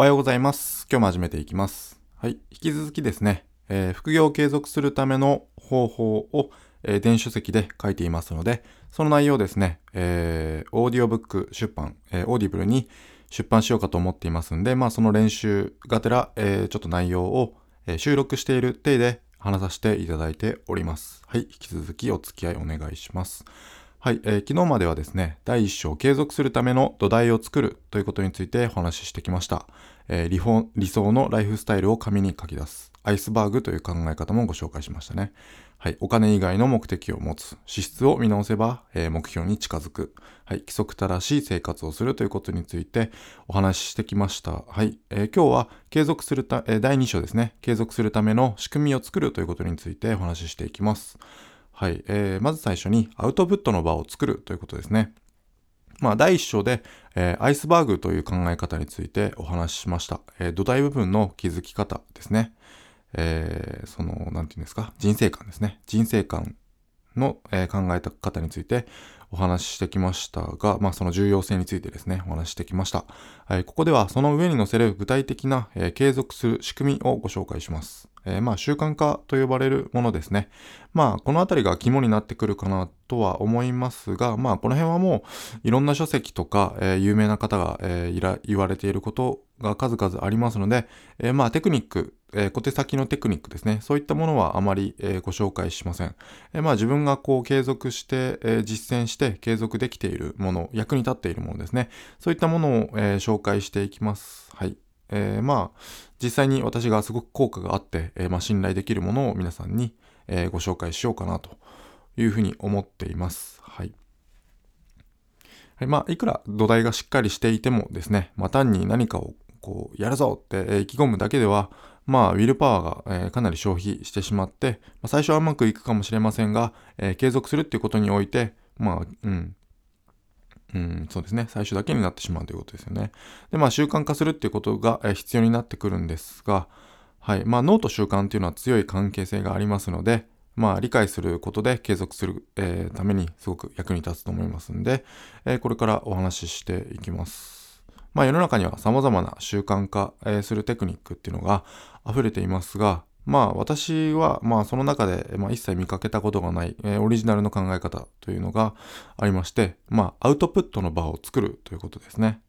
おはようございます。今日も始めていきます。はい。引き続きですね、えー副業を継続するための方法を、えー電子書籍で書いていますので、その内容ですね、えーオーディオブック出版、えーオーディブルに出版しようかと思っていますんで、まあその練習がてら、えーちょっと内容を、えー収録している体で話させていただいております。はい。引き続きお付き合いお願いします。はい、えー昨日まではですね、第一章継続するための土台を作るということについてお話ししてきました。えー理理想のライフスタイルを紙に書き出す。アイスバーグという考え方もご紹介しましたね。はい、お金以外の目的を持つ。資質を見直せば、えー目標に近づく。はい、規則正しい生活をするということについてお話ししてきました。はい、えー今日は継続するた、えー第2章ですね。継続するための仕組みを作るということについてお話ししていきます。はい、えーまず最初にアウトプットの場を作るということですね。まあ、第1章で、えーアイスバーグという考え方についてお話ししました。えー土台部分の築き方ですね。えーその、なんていうんですか、人生観ですね。人生観の、え考え方についてお話ししてきましたが、まあ、その重要性についてですね、お話ししてきました。はい、ここではその上に載せる具体的な、えー継続する仕組みをご紹介します。えーまあ、習慣化と呼ばれるものですね。まあ、このあたりが肝になってくるかなとは思いますが、まあ、この辺はもう、いろんな書籍とか、えー有名な方が、えーいら言われていることが数々ありますので、えまあ、テクニック、えー小手先のテクニックですね。そういったものはあまり、えーご紹介しません。えーまあ、自分がこう継続して、え実践して継続できているもの、役に立っているものですね。そういったものを、え紹介していきます。はい。えーまあ、実際に私がすごく効果があって、えまあ、信頼できるものを皆さんに、えご紹介しようかなというふうに思っています。はい。はい、まあ、いくら土台がしっかりしていてもですね、まあ、単に何かをこう、やるぞって、意気込むだけでは、まあ、ウィルパワーが、えーかなり消費してしまって、まあ、最初はうまくいくかもしれませんが、えー継続するっていうことにおいて、まあ、うん、うん、そうですね。最初だけになってしまうということですよね。で、まあ、習慣化するっていうことが、えー必要になってくるんですが、はい。まあ、脳と習慣っていうのは強い関係性がありますので、まあ、理解することで継続する、えーためにすごく役に立つと思いますんで、えーこれからお話ししていきます。まあ、世の中には様々な習慣化、するテクニックっていうのが溢れていますが、まあ私はまあその中で、まあ、一切見かけたことがない、えーオリジナルの考え方というのがありまして、まあアウトプットの場を作るということですね。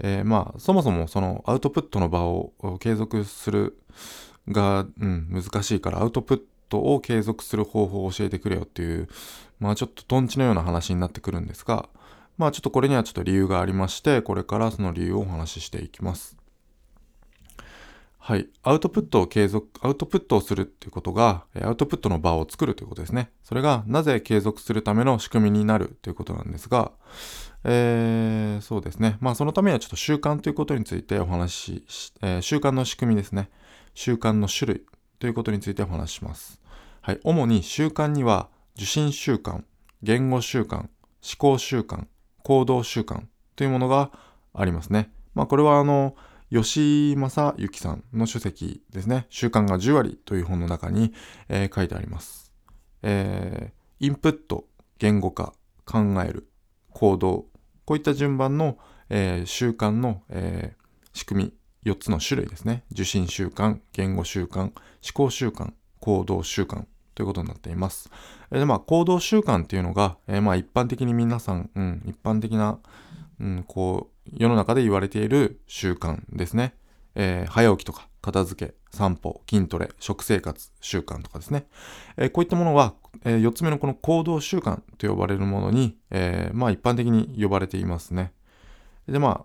えーまあそもそもそのアウトプットの場を継続するが、うん、難しいからアウトプットを継続する方法を教えてくれよっていう、まあちょっとトンチのような話になってくるんですが、まあちょっとこれにはちょっと理由がありまして、これからその理由をお話ししていきます。はい。アウトプットを継続、アウトプットをするっていうことが、アウトプットの場を作るということですね。それがなぜ継続するための仕組みになるということなんですが、えーそうですね。まあそのためにはちょっと習慣ということについてお話しし、えー習慣の仕組みですね。習慣の種類ということについてお話しします。はい。主に習慣には受信習慣、言語習慣、思考習慣、行動習慣というものがありますね。まあこれはあの、吉正幸さんの書籍ですね。習慣が10割という本の中に、えー書いてあります。えーインプット、言語化、考える、行動、こういった順番の、えー習慣の、え仕組み、4つの種類ですね。受信習慣、言語習慣、思考習慣、行動習慣ということになっています。えーでまあ、行動習慣っていうのが、えーまあ、一般的に皆さん、うん、一般的な、うん、こう、世の中で言われている習慣ですね。えー早起きとか、片付け、散歩、筋トレ、食生活、習慣とかですね。えーこういったものは、え4つ目のこの行動習慣と呼ばれるものに、えーまあ一般的に呼ばれていますね。で、まあ、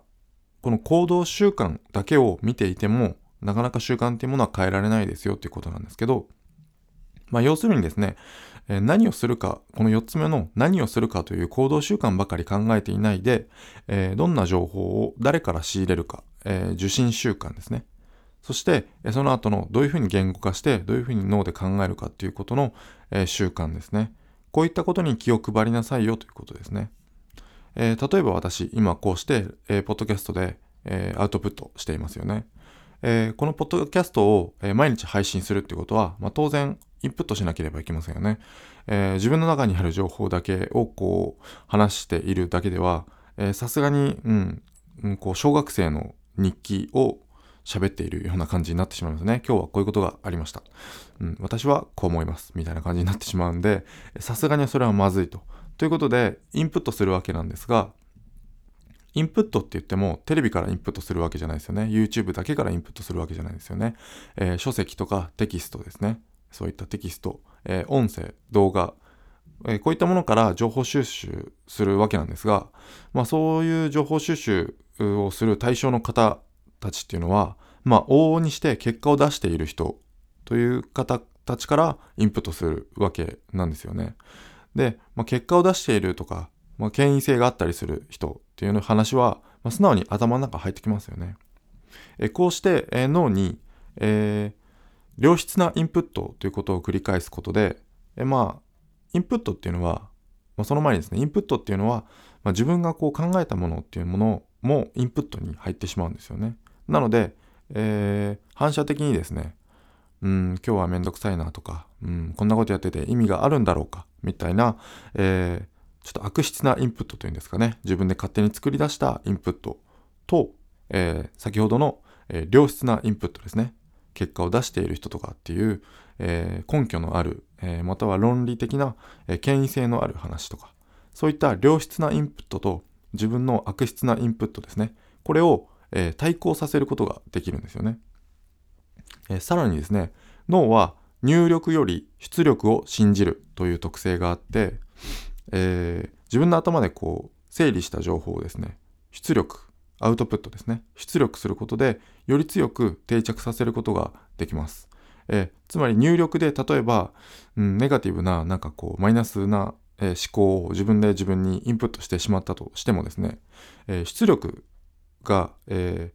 この行動習慣だけを見ていても、なかなか習慣っていうものは変えられないですよっていうことなんですけど、まあ要するにですね、え何をするか、この4つ目の何をするかという行動習慣ばかり考えていないで、えどんな情報を誰から仕入れるか、え受信習慣ですね。そして、その後のどういうふうに言語化して、どういうふうに脳で考えるかっていうことの、え習慣ですね。こういったことに気を配りなさいよということですね。え例えば私、今こうして、えポッドキャストで、えアウトプットしていますよね。えーこのポッドキャストを、えー毎日配信するっていうことは、まあ、当然インプットしなければいけませんよね。えー自分の中にある情報だけをこう話しているだけでは、さすがに、うん、うんこう小学生の日記を、喋っているような感じになってしまいますね。今日はこういうことがありました。うん、私はこう思います。みたいな感じになってしまうんで、さすがにそれはまずいと。ということで、インプットするわけなんですが、インプットって言ってもテレビからインプットするわけじゃないですよね。YouTube だけからインプットするわけじゃないですよね。えー、書籍とかテキストですね。そういったテキスト、えー、音声、動画、えー、こういったものから情報収集するわけなんですが、まあそういう情報収集をする対象の方たちっていうのは、まあ往々にして結果を出している人という方たちからインプットするわけなんですよね。で、まあ、結果を出しているとか、まあ、権威性があったりする人っていうの話は、まあ、素直に頭の中入ってきますよね。えこうして、え脳に、えー、良質なインプットということを繰り返すことで、えまあ、インプットっていうのは、まあ、その前にですね、インプットっていうのは、まあ、自分がこう考えたものっていうものもインプットに入ってしまうんですよね。なので、えー、反射的にですね、うん、今日はめんどくさいなとか、うん、こんなことやってて意味があるんだろうか、みたいな、えー、ちょっと悪質なインプットというんですかね、自分で勝手に作り出したインプットと、えー、先ほどの、えー、良質なインプットですね、結果を出している人とかっていう、えー、根拠のある、えまたは論理的な、え権威性のある話とか、そういった良質なインプットと自分の悪質なインプットですね、これを、え対抗させることができるんですよね。えさらにですね、脳は入力より出力を信じるという特性があって、え、自分の頭でこう整理した情報をですね出力アウトプットですね。出力することでより強く定着させることができます、えー、つまり入力で例えば、うん、ネガティブななんかこうマイナスな、えー、思考を自分で自分にインプットしてしまったとしてもですね、え出力が、え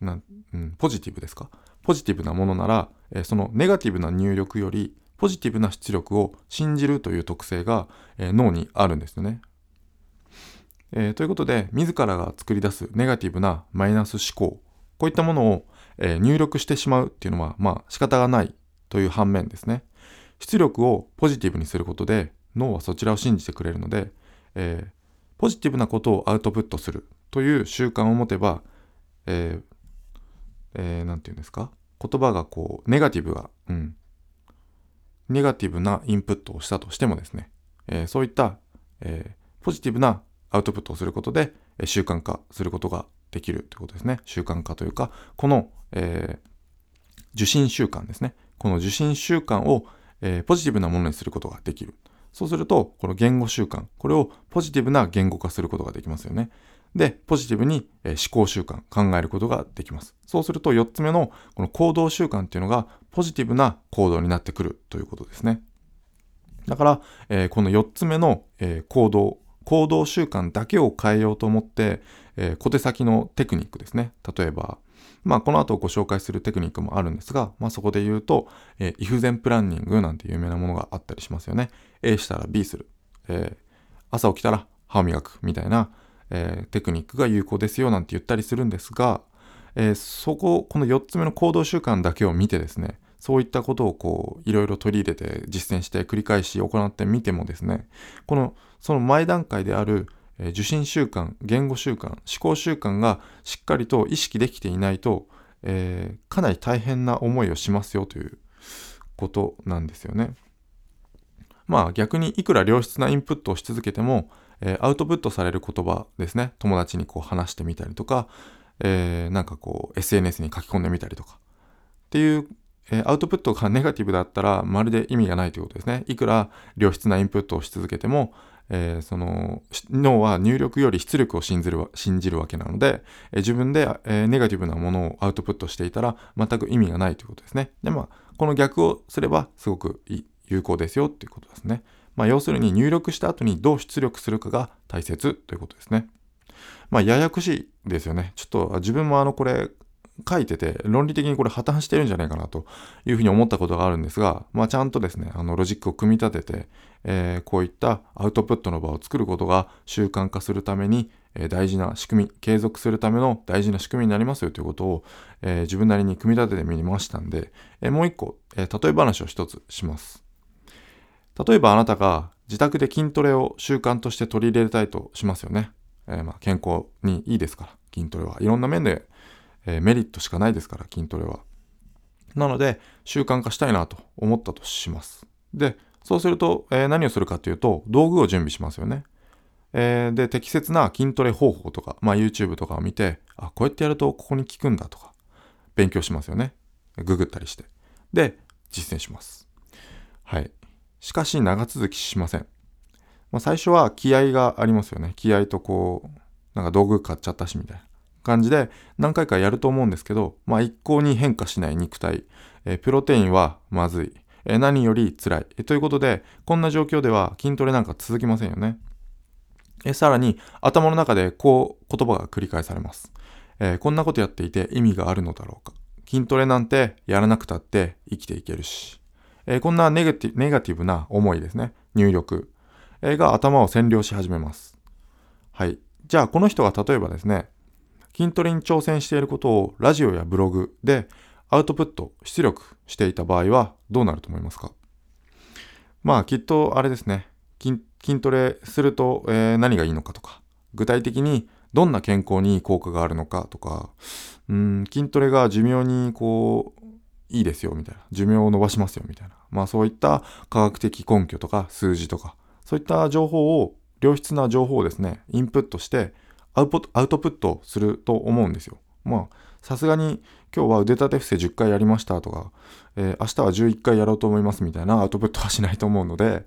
なうん、ポジティブですか？ポジティブなものなら、えそのネガティブな入力よりポジティブな出力を信じるという特性が、え、脳にあるんですよね。えー、ということで、自らが作り出すネガティブなマイナス思考、こういったものを、えー、入力してしまうっていうのは、まあ仕方がないという反面ですね。出力をポジティブにすることで、脳はそちらを信じてくれるので、えー、ポジティブなことをアウトプットするという習慣を持てば、えーえー、て言うんですか？言葉がこう、ネガティブが、うん、ネガティブなインプットをしたとしてもですね、えー、そういった、えー、ポジティブなアウトプットをすることで、習慣化することができるということですね。習慣化というか、この、え受信習慣ですね。この受信習慣を、えポジティブなものにすることができる。そうすると、この言語習慣、これをポジティブな言語化することができますよね。で、ポジティブに、思考習慣、考えることができます。そうすると4つ目のこの行動習慣っていうのがポジティブな行動になってくるということですね。だから、えー、この4つ目の、えー、行動、行動習慣だけを変えようと思って、えー、小手先のテクニックですね。例えば、まあ、この後ご紹介するテクニックもあるんですが、まあ、そこで言うと、えー、イフゼンプランニングなんて有名なものがあったりしますよね。A したら B する。えー、朝起きたら歯を磨くみたいな、えー、テクニックが有効ですよなんて言ったりするんですが、えー、そこ、この4つ目の行動習慣だけを見てですね、そういったことをこう、いろいろ取り入れて実践して繰り返し行ってみてもですね、この、その前段階である、え、受信習慣、言語習慣、思考習慣がしっかりと意識できていないと、えー、かなり大変な思いをしますよということなんですよね。まあ逆にいくら良質なインプットをし続けても、えー、アウトプットされる言葉ですね友達にこう話してみたりとか、えー、なんかこう SNS に書き込んでみたりとかっていう、えー、アウトプットがネガティブだったらまるで意味がないということですねいくら良質なインプットをし続けても、えー、その脳は入力より出力を信じる信じるわけなので、えー、自分で、えー、ネガティブなものをアウトプットしていたら全く意味がないということですねでまあこの逆をすればすごく有効ですよっていうことですね。まあ、要するに入力した後にどう出力するかが大切ということですね。まあ、ややこしいですよね。ちょっと自分もあの、これ、書いてて、論理的にこれ破綻してるんじゃないかなというふうに思ったことがあるんですが、まあ、ちゃんとですね、あの、ロジックを組み立てて、えー、こういったアウトプットの場を作ることが習慣化するために、えー、大事な仕組み、継続するための大事な仕組みになりますよということを、えー、自分なりに組み立ててみましたんで、えもう一個、え例え話を一つします。例えばあなたが自宅で筋トレを習慣として取り入れたいとしますよね。え、まあ健康にいいですから、筋トレは。いろんな面で、えー、メリットしかないですから、筋トレは。なので、習慣化したいなと思ったとします。で、そうすると、えー、何をするかというと、道具を準備しますよね。えー、で、適切な筋トレ方法とか、まあ、YouTube とかを見て、あ、こうやってやるとここに効くんだとか、勉強しますよね。ググったりして。で、実践します。はい。しかし、長続きしません。まあ、最初は気合がありますよね。気合とこう、なんか道具買っちゃったしみたいな感じで何回かやると思うんですけど、まあ、一向に変化しない肉体、え、プロテインはまずい、え、何より辛い、え、ということで、こんな状況では筋トレなんか続きませんよね。えさらに頭の中でこう言葉が繰り返されます、え、こんなことやっていて意味があるのだろうか。筋トレなんてやらなくたって生きていけるし、え、こんなネガティブな思いですね。入力、え、が頭を占領し始めます。はい。じゃあこの人が例えばですね筋トレに挑戦していることをラジオやブログでアウトプット出力していた場合はどうなると思いますか？まあきっとあれですね。筋筋トレすると、えー、何がいいのかとか、具体的にどんな健康に効果があるのかとか、うん、筋トレが寿命にこう、いいですよみたいな、寿命を伸ばしますよみたいな、まあそういった科学的根拠とか数字とか、そういった情報を、良質な情報をですね、インプットしてアウトプットすると思うんですよ。まあ、さすがに今日は腕立て伏せ10回やりましたとか、えー、明日は11回やろうと思いますみたいなアウトプットはしないと思うので、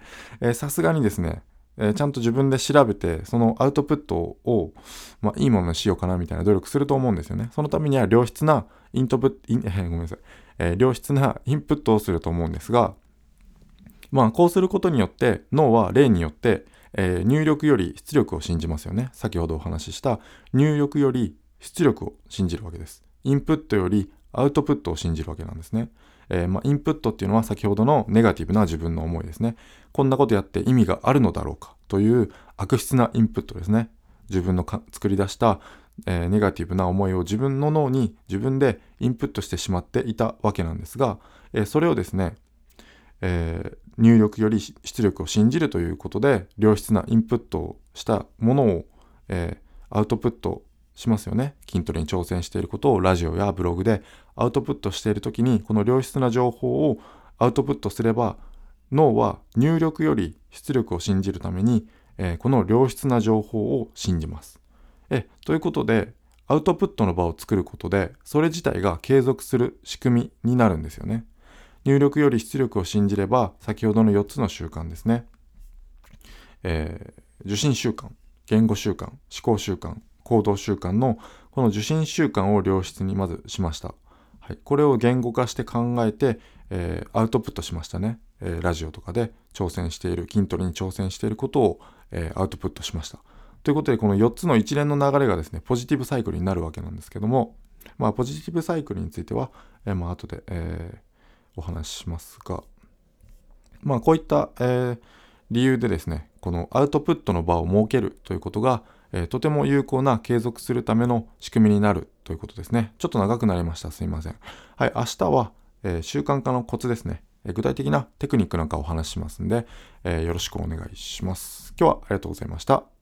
さすがにですね、えー、ちゃんと自分で調べて、そのアウトプットを、まあ、いいものにしようかなみたいな努力すると思うんですよね。そのためには良質なイントプイン、えー、ごめんなさい、えー、良質なインプットをすると思うんですが、まあ、こうすることによって、脳は例によって、えー、入力より出力を信じますよね。先ほどお話しした入力より出力を信じるわけです。インプットよりアウトプットを信じるわけなんですね。えー、まあ、インプットっていうのは先ほどのネガティブな自分の思いですね。こんなことやって意味があるのだろうかという悪質なインプットですね。自分の作り出した、えー、ネガティブな思いを自分の脳に自分でインプットしてしまっていたわけなんですが、えー、それをですね、え入力より出力を信じるということで良質なインプットをしたものを、えアウトプットしますよね。筋トレに挑戦していることをラジオやブログでアウトプットしている時にこの良質な情報をアウトプットすれば脳は入力より出力を信じるために、えー、この良質な情報を信じます。えということでアウトプットの場を作ることでそれ自体が継続する仕組みになるんですよね。入力より出力を信じれば先ほどの4つの習慣ですね。えー、受信習慣、言語習慣、思考習慣、行動習慣のこの受信習慣を良質にまずしました。はい、これを言語化して考えて、えー、アウトプットしましたね、えー、ラジオとかで挑戦している、筋トレに挑戦していることを、えー、アウトプットしました。ということで、この4つの一連の流れがですね、ポジティブサイクルになるわけなんですけども、まあ、ポジティブサイクルについては、えー、まあ、後で、えお話ししますが、まあ、こういった、え理由でですね、このアウトプットの場を設けるということが、えー、とても有効な継続するための仕組みになるということですね。ちょっと長くなりました。すいません。はい、明日は、えー、習慣化のコツですね、えー、具体的なテクニックなんかをお話ししますんで、えよろしくお願いします。今日はありがとうございました。